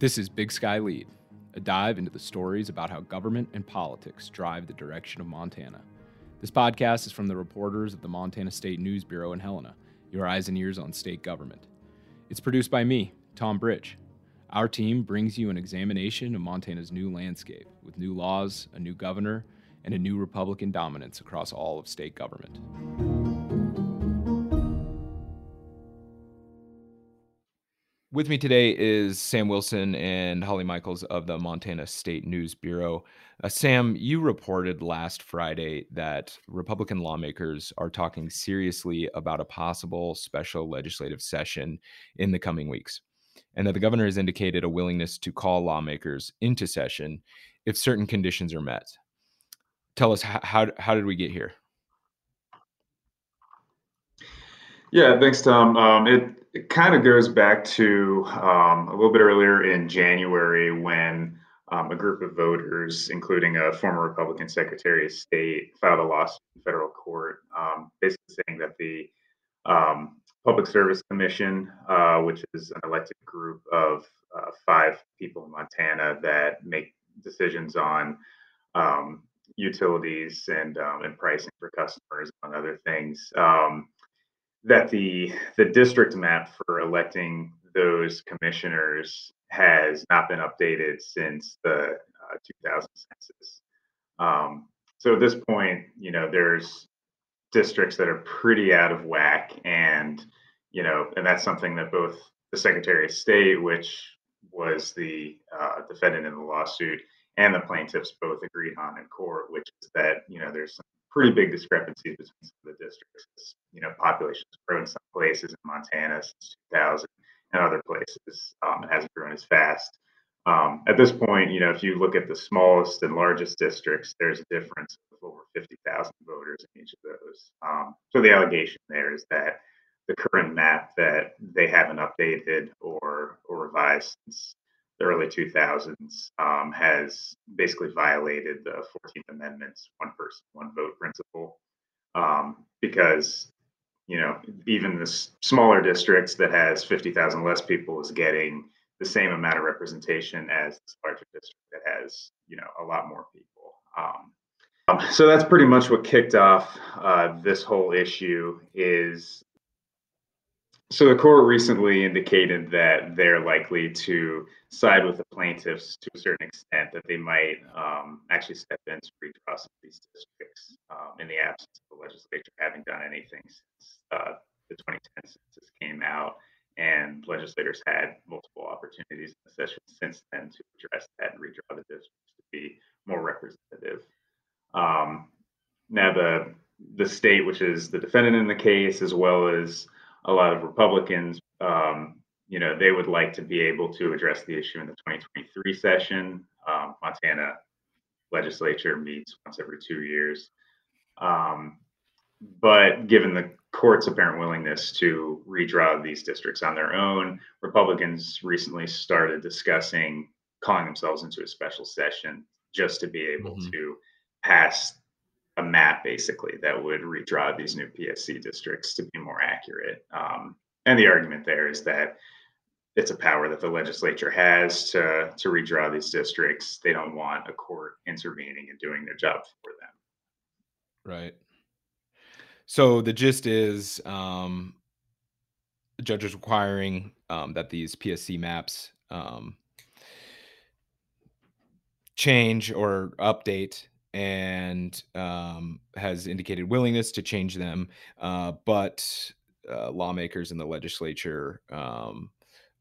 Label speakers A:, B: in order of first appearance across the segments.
A: This is Big Sky Lede, a dive into the stories about how government and politics drive the direction of Montana. This podcast is from the reporters of the Montana State News Bureau in Helena, your eyes and ears on state government. It's produced by me, Tom Bridge. Our team brings you an examination of Montana's new landscape with new laws, a new governor, and a new Republican dominance across all of state government. With me today is Sam Wilson and Holly Michels of the Montana State News Bureau. Uh, Sam, you reported last Friday that Republican lawmakers are talking seriously about a possible special legislative session in the coming weeks, and that the governor has indicated a willingness to call lawmakers into session if certain conditions are met. Tell us how, how, did we get here?
B: Yeah, thanks, Tom. Um, it, it kind of goes back to um, a little bit earlier in January when um, a group of voters, including a former Republican Secretary of State, filed a lawsuit in federal court, um, basically saying that the um, Public Service Commission, uh, which is an elected group of uh, five people in Montana that make decisions on um, utilities and and pricing for customers, among other things that the the district map for electing those commissioners has not been updated since the uh, 2000 census. Um, so at this point, you know, there's districts that are pretty out of whack, and you know, and that's something that both the Secretary of State, which was the uh, defendant in the lawsuit, and the plaintiffs both agreed on in court, which is that you know there's some pretty big discrepancies between the districts. You know, population has grown in some places in Montana since 2000, and other places um, it hasn't grown as fast. Um, at this point, you know, if you look at the smallest and largest districts, there's a difference of over 50,000 voters in each of those. Um, so the allegation there is that the current map that they haven't updated or or revised since the early 2000s um, has basically violated the 14th Amendment's one person, one vote principle. Um, because, you know, even the smaller districts that has 50,000 less people is getting the same amount of representation as this larger district that has, you know, a lot more people. Um, um so that's pretty much what kicked off uh, this whole issue is so the court recently indicated that they're likely to side with the plaintiffs to a certain extent, that they might um, actually step in to redraw some of these districts um, in the absence of the legislature having done anything since uh, the 2010 census came out. And legislators had multiple opportunities in the session since then to address that and redraw the districts to be more representative. Um, now, the the state, which is the defendant in the case, as well as a lot of Republicans, um, you know, they would like to be able to address the issue in the 2023 session. Um, Montana legislature meets once every two years. Um, but given the court's apparent willingness to redraw these districts on their own, Republicans recently started discussing calling themselves into a special session just to be able mm-hmm. to pass a map basically that would redraw these new PSC districts to be more accurate. Um, and the argument there is that it's a power that the legislature has to to redraw these districts. They don't want a court intervening and doing their job for them.
A: Right. So the gist is um, the judge is requiring um, that these PSC maps um, change or update and um, has indicated willingness to change them. Uh, but uh, lawmakers in the legislature um,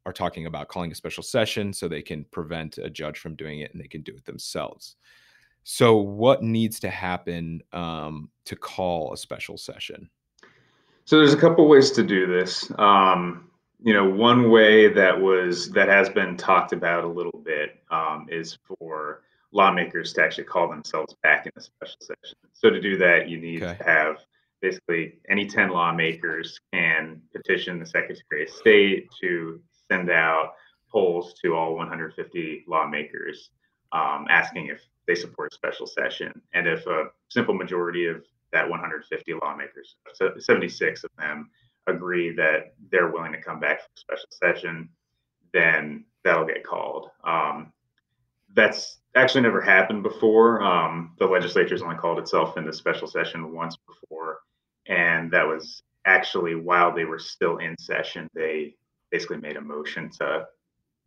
A: are talking about calling a special session so they can prevent a judge from doing it and they can do it themselves. So, what needs to happen um, to call a special session?
B: So, there's a couple ways to do this. Um, you know, one way that was that has been talked about a little bit um, is for lawmakers to actually call themselves back in a special session. So to do that, you need okay. to have basically any 10 lawmakers can petition the Secretary of State to send out polls to all 150 lawmakers um, asking if they support special session. And if a simple majority of that 150 lawmakers, so 76 of them, agree that they're willing to come back for a special session, then that'll get called. Um, that's actually never happened before. Um, the legislature's only called itself into special session once before, and that was actually while they were still in session. They basically made a motion to,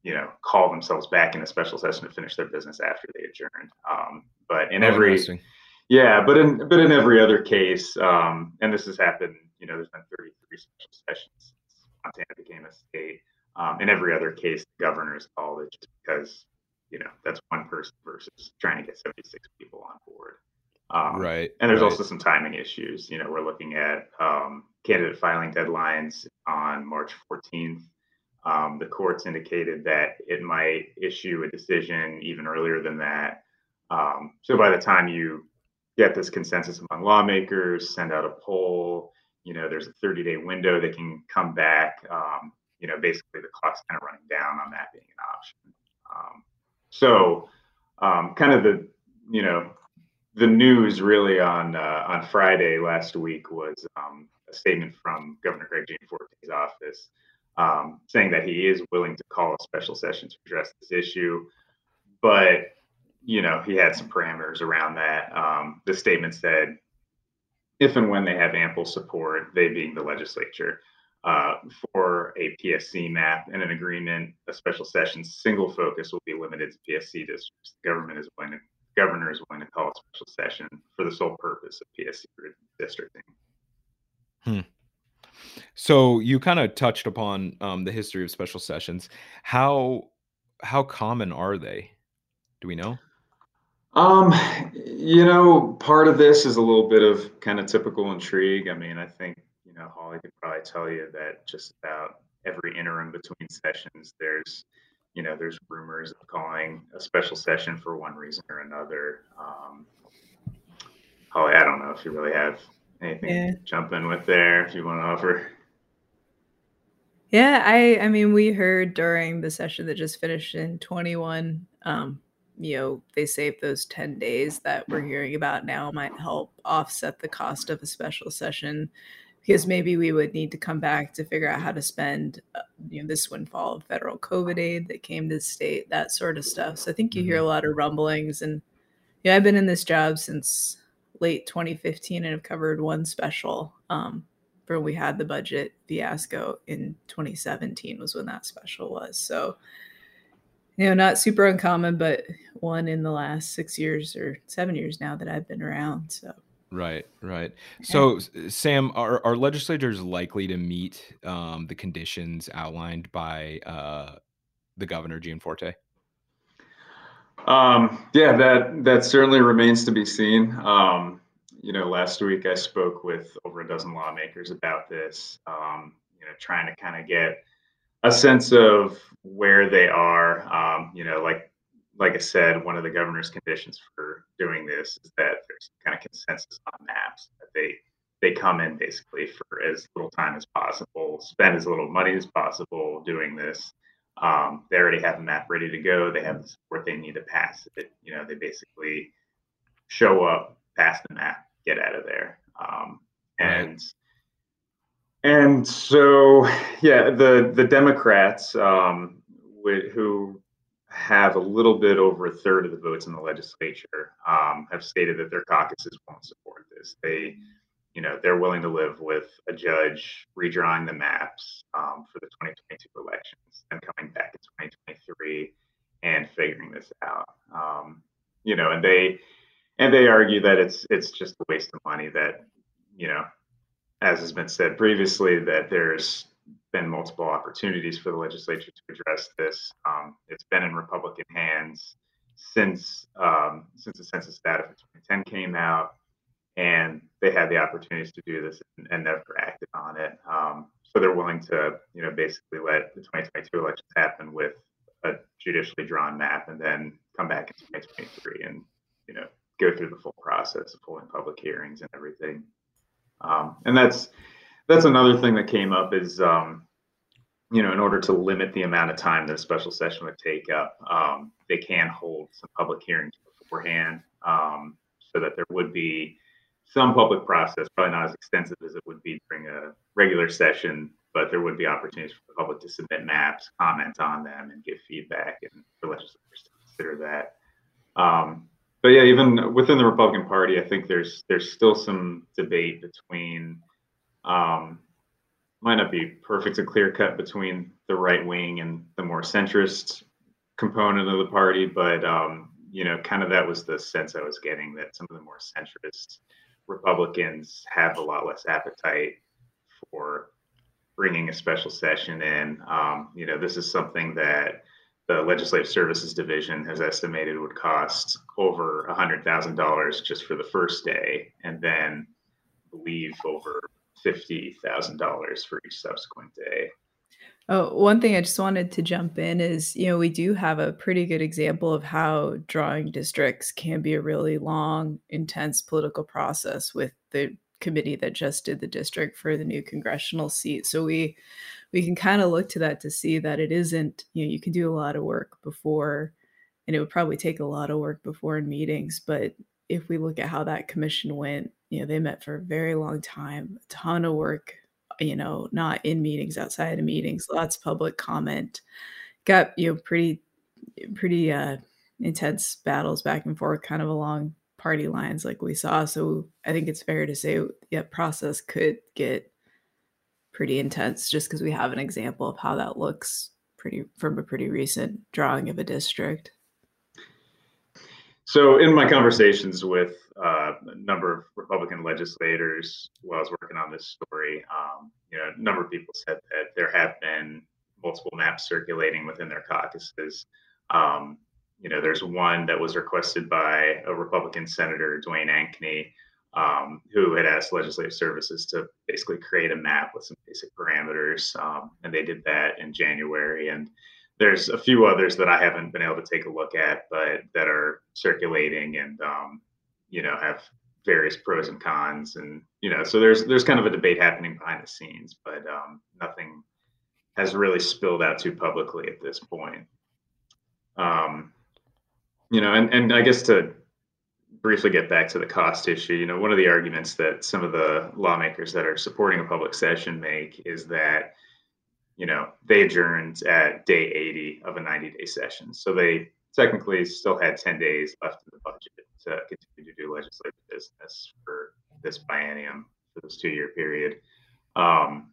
B: you know, call themselves back in a special session to finish their business after they adjourned. Um, but in oh, every, yeah, but in but in every other case, um, and this has happened. You know, there's been 33 special sessions since Montana became a state. Um, in every other case, the governor's called it just because you know that's one person versus trying to get 76 people on board.
A: Um, right.
B: And there's
A: right.
B: also some timing issues. You know, we're looking at um, candidate filing deadlines on March 14th. Um, the courts indicated that it might issue a decision even earlier than that. Um, so by the time you get this consensus among lawmakers, send out a poll, you know, there's a 30 day window that can come back. Um, you know, basically the clock's kind of running down on that being an option. So, um, kind of the, you know, the news really on uh, on Friday last week was um, a statement from Governor Greg Gianforte's office um, saying that he is willing to call a special session to address this issue, but you know he had some parameters around that. Um, the statement said, if and when they have ample support, they being the legislature, uh, for a PSC map and an agreement, a special session single focus will be limited to PSC districts. The government is willing to, governor is willing to call a special session for the sole purpose of PSC districting.
A: Hmm. So you kind of touched upon um, the history of special sessions. How how common are they? Do we know?
B: Um, you know, part of this is a little bit of kind of typical intrigue. I mean, I think know, Holly could probably tell you that just about every interim between sessions, there's, you know, there's rumors of calling a special session for one reason or another. Um, Holly, I don't know if you really have anything yeah. to jump in with there if you want to offer.
C: Yeah, I I mean we heard during the session that just finished in 21 um you know they saved those 10 days that we're hearing about now might help offset the cost of a special session because maybe we would need to come back to figure out how to spend uh, you know this windfall of federal covid aid that came to the state that sort of stuff. So i think you mm-hmm. hear a lot of rumblings and yeah i've been in this job since late 2015 and have covered one special um for we had the budget fiasco in 2017 was when that special was. So you know not super uncommon but one in the last six years or seven years now that i've been around so
A: Right, right. So, Sam, are are legislators likely to meet um, the conditions outlined by uh, the governor Gianforte?
B: Um, yeah, that that certainly remains to be seen. Um, you know, last week I spoke with over a dozen lawmakers about this. Um, you know, trying to kind of get a sense of where they are. Um, you know, like like I said, one of the governor's conditions for doing this is that there's kind of consensus on maps that they they come in basically for as little time as possible, spend as little money as possible doing this. Um, they already have a map ready to go. They have the support they need to pass it. You know, they basically show up, pass the map, get out of there. Um, and and so yeah, the the Democrats um, who have a little bit over a third of the votes in the legislature um, have stated that their caucuses won't support this. They, you know, they're willing to live with a judge redrawing the maps um, for the 2022 elections and coming back in 2023 and figuring this out. Um, you know, and they and they argue that it's it's just a waste of money. That you know, as has been said previously, that there's been multiple opportunities for the legislature to address this. Um, it's been in Republican hands since um, since the census data for 2010 came out, and they had the opportunities to do this and, and never acted on it. Um, so they're willing to, you know, basically let the 2022 elections happen with a judicially drawn map, and then come back in 2023 and, you know, go through the full process of holding public hearings and everything. Um, and that's that's another thing that came up is um, you know in order to limit the amount of time that a special session would take up um, they can hold some public hearings beforehand um, so that there would be some public process probably not as extensive as it would be during a regular session but there would be opportunities for the public to submit maps, comment on them, and give feedback, and for legislators to consider that. Um, but yeah, even within the Republican Party, I think there's there's still some debate between um, might not be perfect and clear cut between the right wing and the more centrist component of the party, but um, you know, kind of that was the sense I was getting that some of the more centrist Republicans have a lot less appetite for bringing a special session in. Um, you know, this is something that the Legislative Services Division has estimated would cost over $100,000 just for the first day, and then believe over $50,000 for each subsequent day.
C: Oh, one thing I just wanted to jump in is, you know, we do have a pretty good example of how drawing districts can be a really long, intense political process with the committee that just did the district for the new congressional seat. So we we can kind of look to that to see that it isn't, you know, you can do a lot of work before and it would probably take a lot of work before in meetings, but if we look at how that commission went, you know, they met for a very long time, a ton of work you know, not in meetings, outside of meetings, lots of public comment. Got, you know, pretty, pretty uh, intense battles back and forth, kind of along party lines like we saw. So I think it's fair to say, yeah, process could get pretty intense just because we have an example of how that looks pretty from a pretty recent drawing of a district.
B: So, in my conversations with uh, a number of Republican legislators while I was working on this story, um, you know, a number of people said that there have been multiple maps circulating within their caucuses. Um, you know, there's one that was requested by a Republican senator, Duane Ankney, um, who had asked Legislative Services to basically create a map with some basic parameters, um, and they did that in January. And there's a few others that I haven't been able to take a look at, but that are circulating and um, you know have various pros and cons, and you know, so there's there's kind of a debate happening behind the scenes, but um, nothing has really spilled out too publicly at this point. Um, you know, and and I guess to briefly get back to the cost issue, you know, one of the arguments that some of the lawmakers that are supporting a public session make is that you know, they adjourned at day 80 of a 90 day session. So they technically still had 10 days left in the budget to continue to do legislative business for this biennium, for this two year period. Um,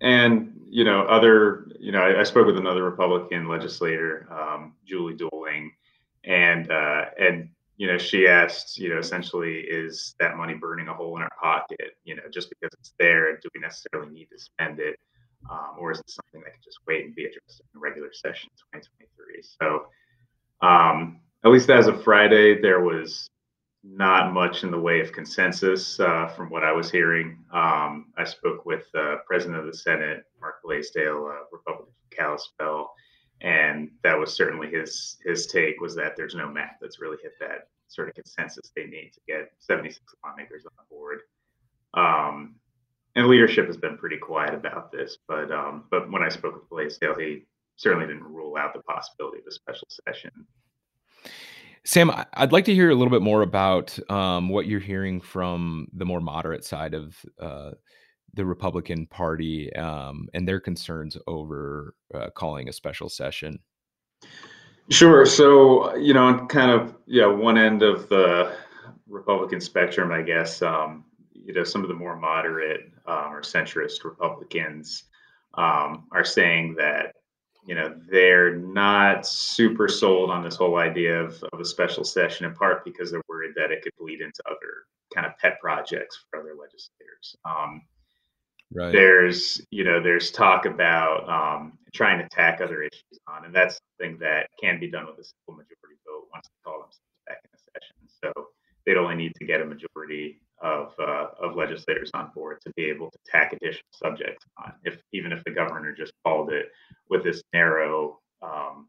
B: and, you know, other, you know, I, I spoke with another Republican legislator, um, Julie Dooling, and, uh, and, you know, she asked, you know, essentially, is that money burning a hole in our pocket? You know, just because it's there, do we necessarily need to spend it? Um, or is it something that can just wait and be addressed in a regular session 2023? So, um, at least as of Friday, there was not much in the way of consensus uh, from what I was hearing. Um, I spoke with uh, President of the Senate, Mark Blasdel, uh, Republican from Kalispell, and that was certainly his his take was that there's no map that's really hit that sort of consensus they need to get 76 lawmakers on board. Um, and leadership has been pretty quiet about this. But um, but when I spoke with Blasdel, he certainly didn't rule out the possibility of a special session.
A: Sam, I'd like to hear a little bit more about um, what you're hearing from the more moderate side of uh, the Republican Party um, and their concerns over uh, calling a special session.
B: Sure. So, you know, kind of, yeah, one end of the Republican spectrum, I guess, um, you know, some of the more moderate um, or centrist Republicans um, are saying that you know they're not super sold on this whole idea of, of a special session in part because they're worried that it could bleed into other kind of pet projects for other legislators. Um, right. there's you know there's talk about um, trying to tack other issues on and that's something that can be done with a simple majority vote once they call themselves back in a session. So they'd only need to get a majority of, uh, of legislators on board to be able to tack additional subjects on, if even if the governor just called it with this narrow um,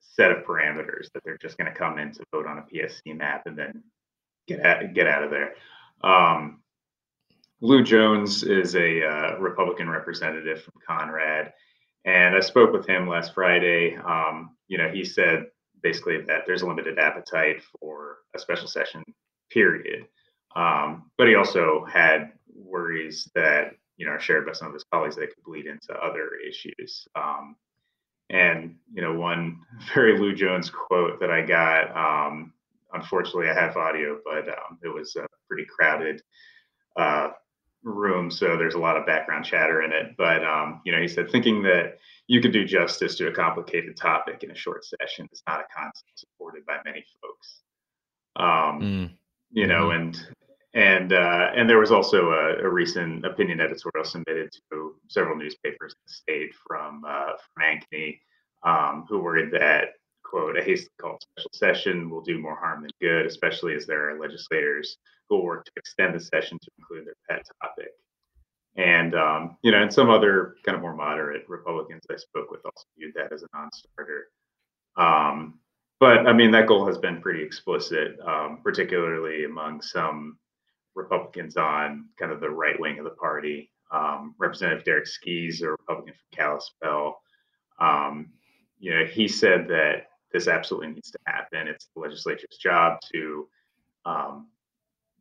B: set of parameters that they're just going to come in to vote on a PSC map and then get out, get out of there. Um, Llew Jones is a uh, Republican representative from Conrad, and I spoke with him last Friday. Um, you know, he said basically that there's a limited appetite for a special session period. Um, but he also had worries that you know are shared by some of his colleagues that could bleed into other issues. Um, and you know, one very Llew Jones quote that I got. Um, unfortunately, I have audio, but um, it was a pretty crowded uh, room, so there's a lot of background chatter in it. But um, you know, he said, thinking that you could do justice to a complicated topic in a short session is not a concept supported by many folks. Um, mm. You know, mm-hmm. and and uh, and there was also a, a, recent opinion editorial submitted to several newspapers in the state from uh, from Ankney, um, who worried that quote a hastily called special session will do more harm than good, especially as there are legislators who will work to extend the session to include their pet topic. And um, you know, and some other kind of more moderate Republicans I spoke with also viewed that as a non-starter. Um, but I mean, that goal has been pretty explicit, um, particularly among some Republicans on kind of the right wing of the party. Um, Representative Derek Skees, a Republican from Kalispell, um, you know, he said that this absolutely needs to happen. It's the legislature's job to um,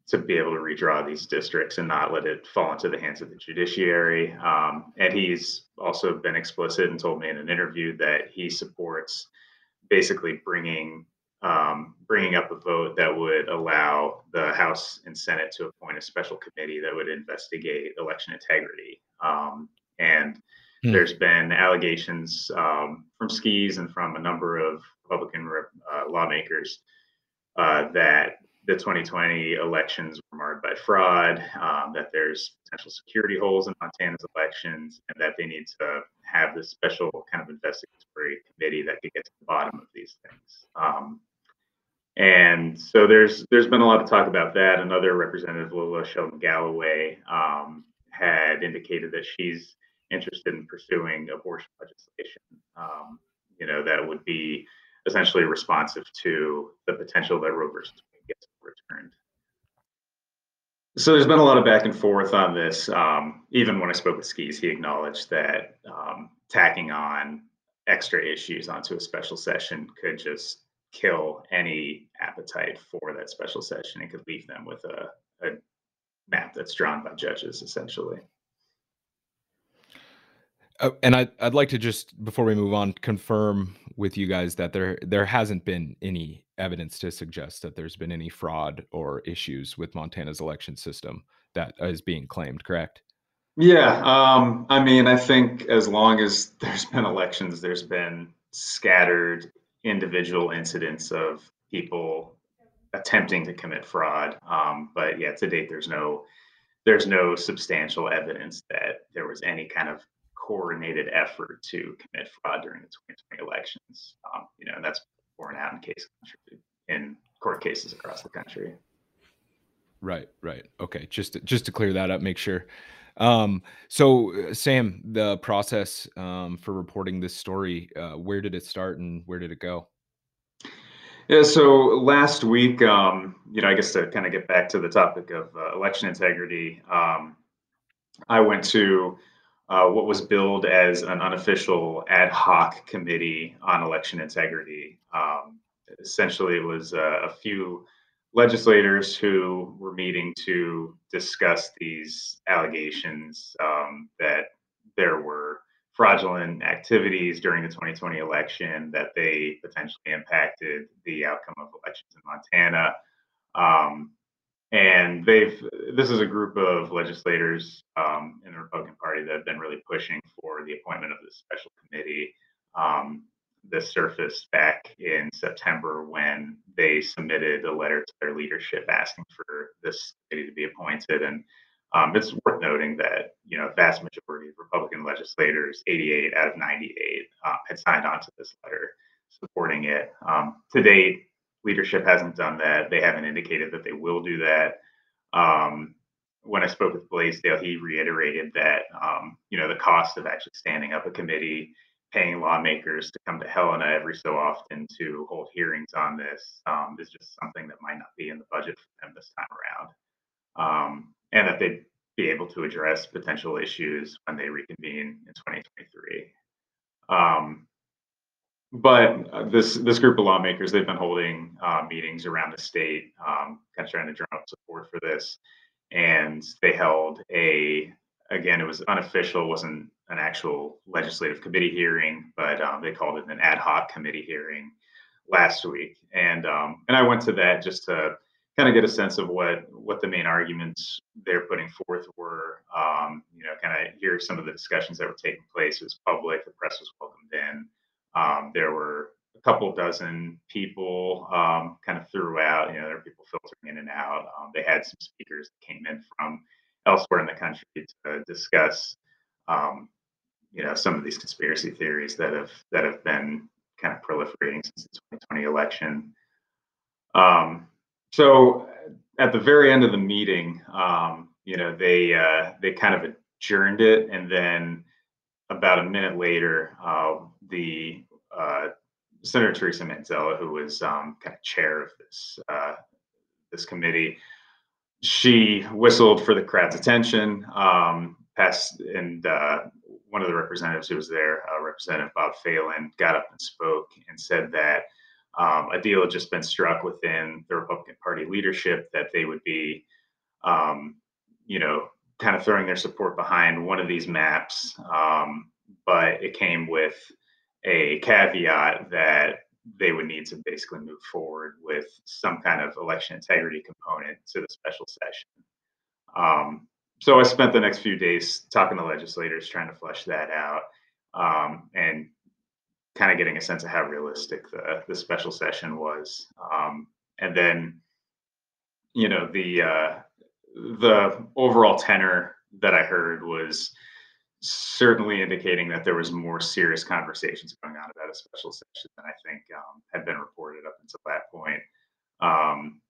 B: to be able to redraw these districts and not let it fall into the hands of the judiciary. Um, and he's also been explicit and told me in an interview that he supports basically bringing um, bringing up a vote that would allow the House and Senate to appoint a special committee that would investigate election integrity. Um, and hmm. there's been allegations um, from Skees and from a number of Republican uh, lawmakers uh, that the 2020 elections were marred by fraud, um, that there's potential security holes in Montana's elections, and that they need to have this special kind of investigatory committee that could get to the bottom of these things. Um, and so there's there's been a lot of talk about that. Another representative, Lola Sheldon Galloway, um, had indicated that she's interested in pursuing abortion legislation. Um, you know, that would be essentially responsive to the potential that Roe versus Wade gets returned. So there's been a lot of back and forth on this. Um, even when I spoke with Skees, he acknowledged that um, tacking on extra issues onto a special session could just kill any appetite for that special session and could leave them with a, a map that's drawn by judges essentially.
A: Uh, and I, I'd like to just before we move on confirm with you guys that there there hasn't been any evidence to suggest that there's been any fraud or issues with Montana's election system that is being claimed. Correct?
B: Yeah, um, I mean, I think as long as there's been elections, there's been scattered individual incidents of people attempting to commit fraud. Um, but yeah, to date, there's no there's no substantial evidence that there was any kind of coordinated effort to commit fraud during the 2020 elections. Um, you know, and that's borne out in case in court cases across the country.
A: Right, right. Okay, just to, just to clear that up, make sure. Um, so, uh, Sam, the process um, for reporting this story, uh, where did it start and where did it go?
B: Yeah, so last week, um, you know, I guess to kind of get back to the topic of uh, election integrity, um, I went to uh, what was billed as an unofficial ad hoc committee on election integrity. Um, essentially, it was uh, a few legislators who were meeting to discuss these allegations um, that there were fraudulent activities during the 2020 election, that they potentially impacted the outcome of elections in Montana. Um, and they've this is a group of legislators um, in the Republican Party that have been really pushing for the appointment of this special committee. Um, this surfaced back in September when they submitted a letter to their leadership asking for this committee to be appointed. And um, it's worth noting that you know vast majority of Republican legislators, 88 out of 98, uh, had signed on to this letter supporting it. Um, to date, leadership hasn't done that. They haven't indicated that they will do that. Um, when I spoke with Blasdel, he reiterated that um, you know the cost of actually standing up a committee paying lawmakers to come to Helena every so often to hold hearings on this um, is just something that might not be in the budget for them this time around. Um, and that they'd be able to address potential issues when they reconvene in 2023. Um, but uh, this this group of lawmakers they've been holding uh, meetings around the state, um, kind of trying to drum up support for this, and they held a again, it was unofficial, wasn't an actual legislative committee hearing, but um, they called it an ad hoc committee hearing last week, and um, and I went to that just to kind of get a sense of what what the main arguments they're putting forth were. Um, you know, kind of hear some of the discussions that were taking place. It was public. The press was welcomed in. Um, there were a couple dozen people um, kind of throughout. You know, there were people filtering in and out. Um, they had some speakers that came in from elsewhere in the country to discuss. Um, you know, some of these conspiracy theories that have that have been kind of proliferating since the 2020 election. Um, so at the very end of the meeting, um, you know, they uh, they kind of adjourned it, and then about a minute later, uh, the uh, Senator Teresa Manzella, who was um, kind of chair of this uh, this committee, she whistled for the crowd's attention. Um, passed, and uh, one of the representatives who was there, uh, Representative Bob Phalen, got up and spoke and said that um, a deal had just been struck within the Republican Party leadership that they would be, um, you know, kind of throwing their support behind one of these maps. Um, but it came with a caveat that they would need to basically move forward with some kind of election integrity component to the special session. Um, so I spent the next few days talking to legislators, trying to flesh that out. Um, and kind of getting a sense of how realistic the the special session was. Um, and then, you know, the uh, the overall tenor that I heard was certainly indicating that there was more serious conversations going on about a special session than I think um, had been reported up until that point. Um,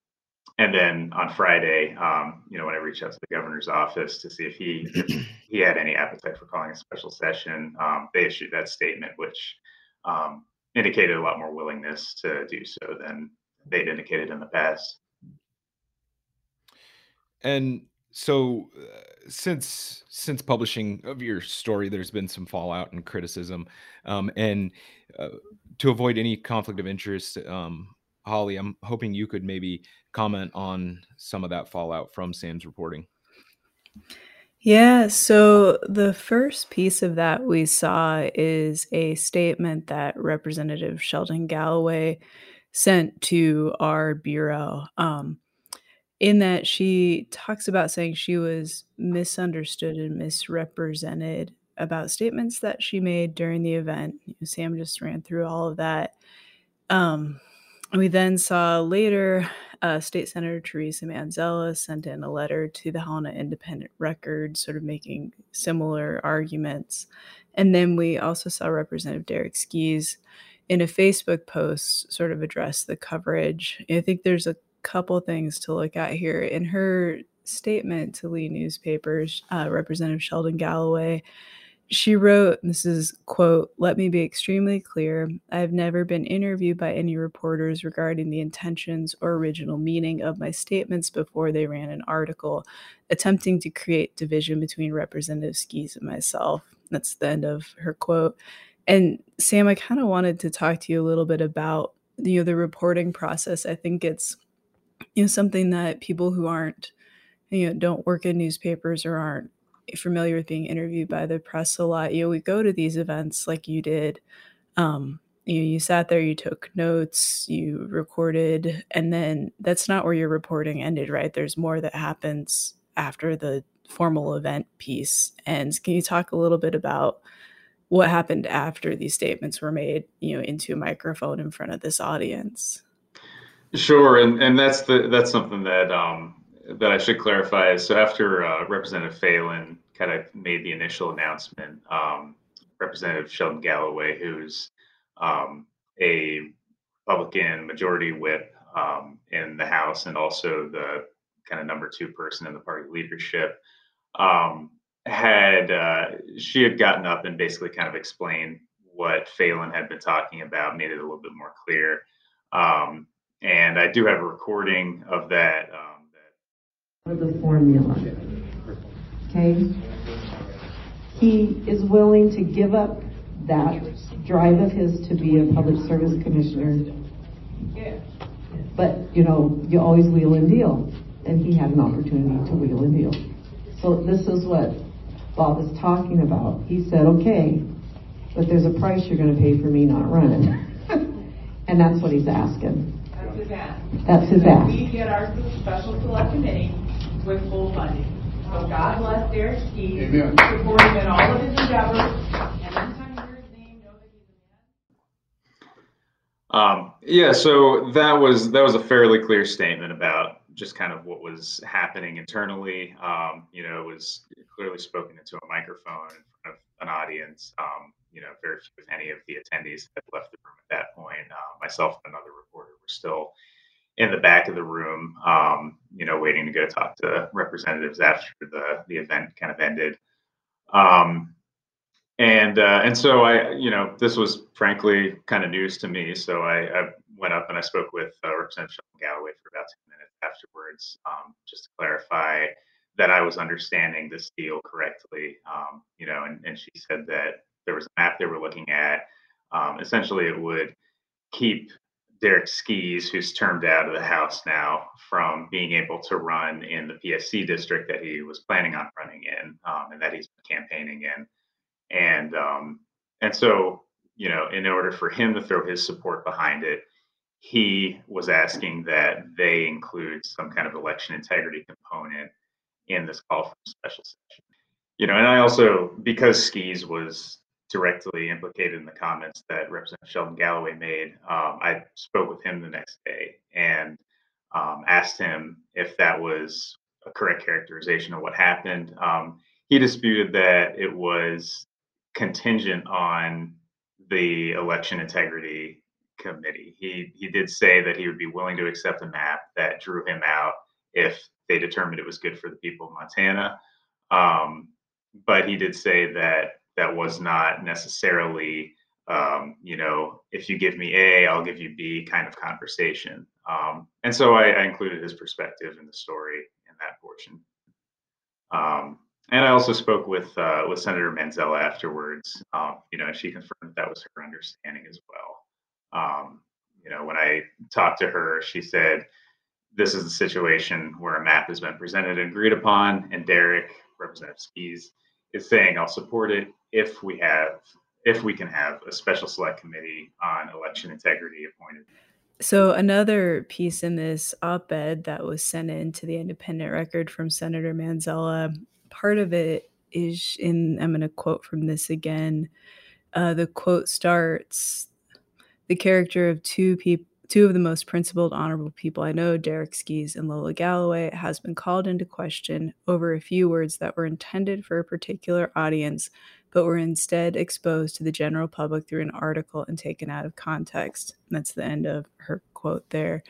B: and then on Friday, um, you know, when I reached out to the governor's office to see if he if he had any appetite for calling a special session, um, they issued that statement, which um, indicated a lot more willingness to do so than they'd indicated in the past.
A: And so, uh, since since publishing of your story, there's been some fallout and criticism, um, and uh, to avoid any conflict of interest, um, Holly, I'm hoping you could maybe comment on some of that fallout from Sam's reporting.
C: Yeah, so the first piece of that we saw is a statement that Representative Sheldon Galloway sent to our bureau. Um, in that she talks about saying she was misunderstood and misrepresented about statements that she made during the event. Sam just ran through all of that. Um, we then saw later uh, State Senator Teresa Manzella sent in a letter to the Helena Independent Record, sort of making similar arguments. And then we also saw Representative Derek Skees in a Facebook post sort of address the coverage. I think there's a couple things to look at here. In her statement to Lee newspapers, uh, Representative Sheldon Galloway she wrote, this is quote, let me be extremely clear. I have never been interviewed by any reporters regarding the intentions or original meaning of my statements before they ran an article attempting to create division between Representative Skees and myself. That's the end of her quote. And Sam, I kind of wanted to talk to you a little bit about you know the reporting process. I think it's you know something that people who aren't you know don't work in newspapers or aren't familiar with being interviewed by the press a lot, you know, we go to these events like you did. Um, you know, you sat there, you took notes, you recorded, and then that's not where your reporting ended, right? There's more that happens after the formal event piece. And can you talk a little bit about what happened after these statements were made, you know, into a microphone in front of this audience?
B: Sure, and and that's the that's something that um, that I should clarify. So after uh, Representative Phalen kind of made the initial announcement, um, Representative Sheldon Galloway, who's um, a Republican majority whip um, in the House and also the kind of number two person in the party leadership, um, had uh, she had gotten up and basically kind of explained what Phalen had been talking about, made it a little bit more clear. Um, and I do have a recording of that. Um,
D: the formula. Okay? He is willing to give up that drive of his to be a public service commissioner. But, you know, you always wheel and deal. And he had an opportunity to wheel and deal. So this is what Bob is talking about. He said, okay, but there's a price you're going to pay for me not running. and that's what he's asking.
E: That's his ask.
D: That's his ask.
E: We get our special select committee with full funding. So God bless Derek Ski,
F: Amen.
E: support him in all of his endeavors. And anytime you hear his name, know that he's a man.
B: Um, yeah, so that was that was a fairly clear statement about just kind of what was happening internally. Um, you know, it was clearly spoken into a microphone in front of an audience. Um, you know, very few, if any, of the attendees had left the room at that point. Uh, myself and another reporter were still in the back of the room, um, you know, waiting to go talk to representatives after the the event kind of ended. Um, and uh, and so I, you know, this was frankly kind of news to me. So I, I went up and I spoke with uh, Representative Galloway for about two minutes afterwards, um, just to clarify that I was understanding this deal correctly. Um, you know, and, and she said that there was a map they were looking at. Um, essentially, it would keep Derek Skees, who's termed out of the House now, from being able to run in the PSC district that he was planning on running in um, and that he's been campaigning in and um, and so you know in order for him to throw his support behind it he was asking that they include some kind of election integrity component in this call for special session you know and i also because skees was directly implicated in the comments that representative sheldon galloway made um, i spoke with him the next day and um, asked him if that was a correct characterization of what happened um, he disputed that it was contingent on the election integrity committee. He he did say that he would be willing to accept a map that drew him out if they determined it was good for the people of Montana. Um, but he did say that that was not necessarily, um, you know, if you give me A, I'll give you B kind of conversation. Um, and so I, I included his perspective in the story in that portion. Um, and I also spoke with uh, with Senator Manzella afterwards. Um, you know, she confirmed that, that was her understanding as well. Um, you know, when I talked to her, she said, "This is a situation where a map has been presented and agreed upon, and Derek, Representative Skees, is saying I'll support it if we have if we can have a special select committee on election integrity appointed."
C: So another piece in this op-ed that was sent in to the Independent Record from Senator Manzella part of it is in i'm going to quote from this again uh, the quote starts the character of two people two of the most principled honorable people i know derek skees and lola galloway has been called into question over a few words that were intended for a particular audience but were instead exposed to the general public through an article and taken out of context and that's the end of her quote there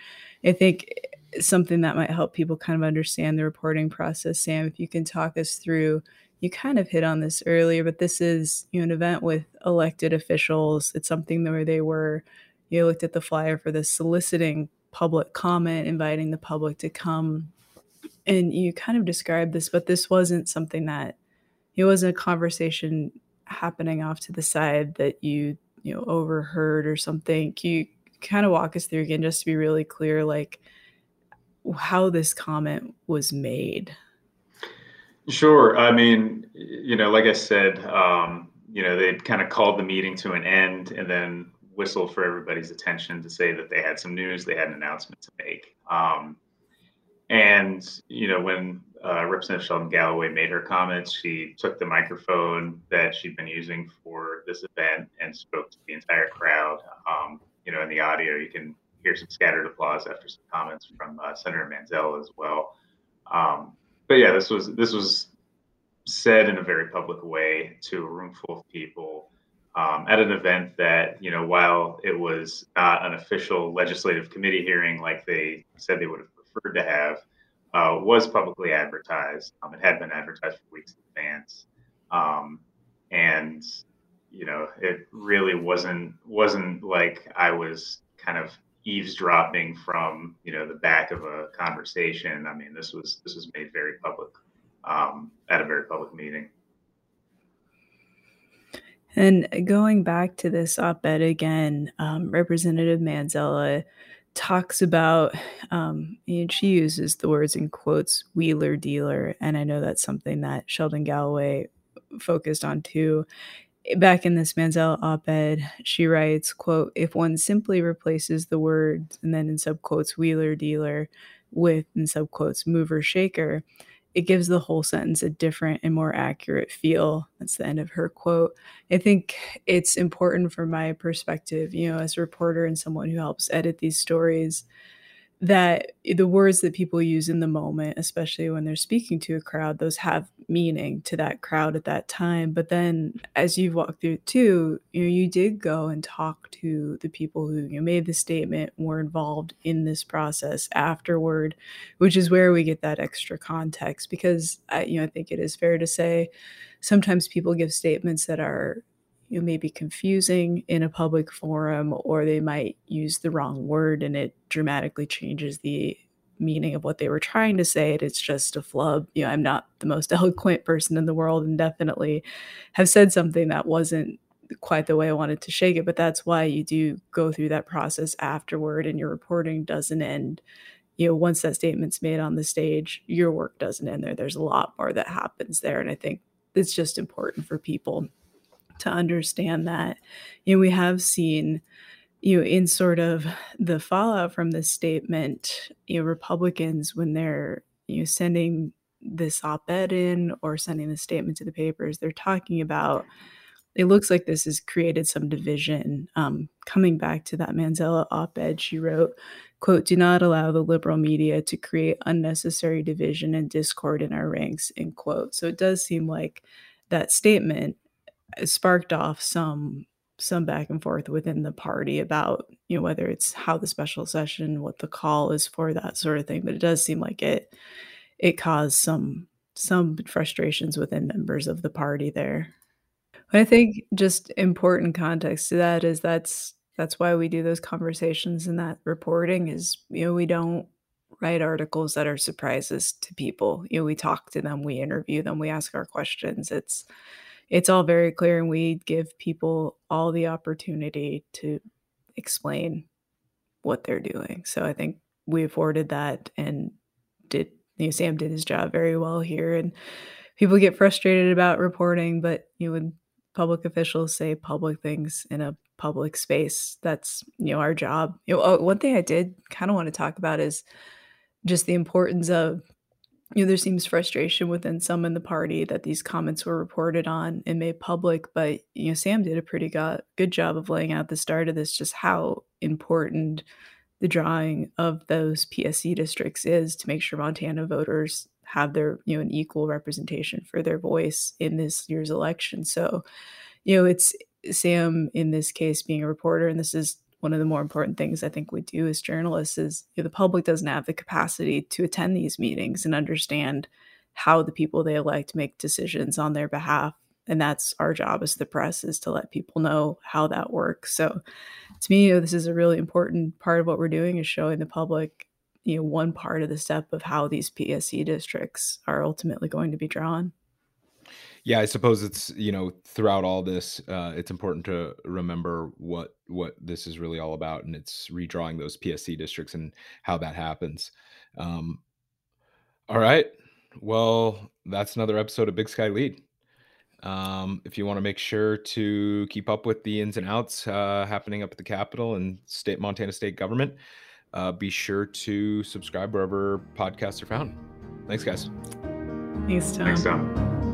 C: i think eh, something that might help people kind of understand the reporting process. Sam, if you can talk us through, you kind of hit on this earlier, but this is you know, an event with elected officials. It's something where they were, you looked at the flyer for this soliciting public comment, inviting the public to come. And you kind of described this, but this wasn't something that it wasn't a conversation happening off to the side that you, you know, overheard or something. Can you kind of walk us through again just to be really clear, like how this comment was made.
B: Sure. I mean, you know, like I said, um, you know, they kind of called the meeting to an end and then whistled for everybody's attention to say that they had some news, they had an announcement to make. Um, and, you know, when uh, Representative Sheldon Galloway made her comments, she took the microphone that she'd been using for this event and spoke to the entire crowd. Um, you know, in the audio, you can hear some scattered applause after some comments from uh, Senator Manzella as well. Um, but yeah, this was this was said in a very public way to a room full of people um, at an event that you know while it was not an official legislative committee hearing like they said they would have preferred to have, uh, was publicly advertised. Um, it had been advertised for weeks in advance, um, and you know it really wasn't wasn't like I was kind of eavesdropping from you know the back of a conversation. I mean, this was this was made very public um, at a very public meeting.
C: And going back to this op-ed again, um, Representative Manzella talks about, um, and she uses the words in quotes, wheeler dealer, and I know that's something that Sheldon Galloway focused on too. Back in this Manzella op-ed, she writes, quote, if one simply replaces the words and then in subquotes wheeler dealer with in subquotes mover shaker, it gives the whole sentence a different and more accurate feel. That's the end of her quote. I think it's important from my perspective, you know, as a reporter and someone who helps edit these stories, that the words that people use in the moment, especially when they're speaking to a crowd, those have meaning to that crowd at that time. But then as you've walked through too, you know, you did go and talk to the people who you know, made the statement, were involved in this process afterward, which is where we get that extra context because I, you know, I think it is fair to say sometimes people give statements that are you may be confusing in a public forum, or they might use the wrong word and it dramatically changes the meaning of what they were trying to say. It's just a flub. You know, I'm not the most eloquent person in the world and definitely have said something that wasn't quite the way I wanted to shake it. But that's why you do go through that process afterward and your reporting doesn't end. You know, once that statement's made on the stage, your work doesn't end there. There's a lot more that happens there. And I think it's just important for people to understand that. You know, we have seen, you know, in sort of the fallout from this statement, you know, Republicans, when they're, you know, sending this op ed in or sending the statement to the papers, they're talking about it looks like this has created some division. Um, coming back to that Manziel op ed, she wrote, quote, do not allow the liberal media to create unnecessary division and discord in our ranks, end quote. So it does seem like that statement sparked off some some back and forth within the party about you know whether it's how the special session what the call is for that sort of thing. But it does seem like it it caused some some frustrations within members of the party there. But i think just important context to that is that's that's why we do those conversations and that reporting is you know we don't write articles that are surprises to people. You know we talk to them we interview them we ask our questions. It's it's all very clear and we give people all the opportunity to explain what they're doing. So I think we afforded that and did you know, Sam did his job very well here and people get frustrated about reporting, but you know, when public officials say public things in a public space, that's you know our job. You know, oh, one thing I did kind of want to talk about is just the importance of you know, there seems frustration within some in the party that these comments were reported on and made public. But you know, Sam did a pretty go- good job of laying out the start of this, just how important the drawing of those PSC districts is to make sure Montana voters have their you know an equal representation for their voice in this year's election. So, you know, it's Sam in this case being a reporter, and this is one of the more important things I think we do as journalists is you know, the public doesn't have the capacity to attend these meetings and understand how the people they elect make decisions on their behalf. And that's our job as the press is to let people know how that works. So to me, you know, this is a really important part of what we're doing is showing the public, you know, one part of the step of how these PSC districts are ultimately going to be drawn.
A: Yeah, I suppose it's you know throughout all this, uh, it's important to remember what what this is really all about, and it's redrawing those PSC districts and how that happens. Um, all right, well, that's another episode of Big Sky Lede. Um, if you want to make sure to keep up with the ins and outs uh, happening up at the Capitol and state Montana state government, uh, be sure to subscribe wherever podcasts are found. Thanks, guys.
C: Thanks, Tom.
B: Thanks, Tom.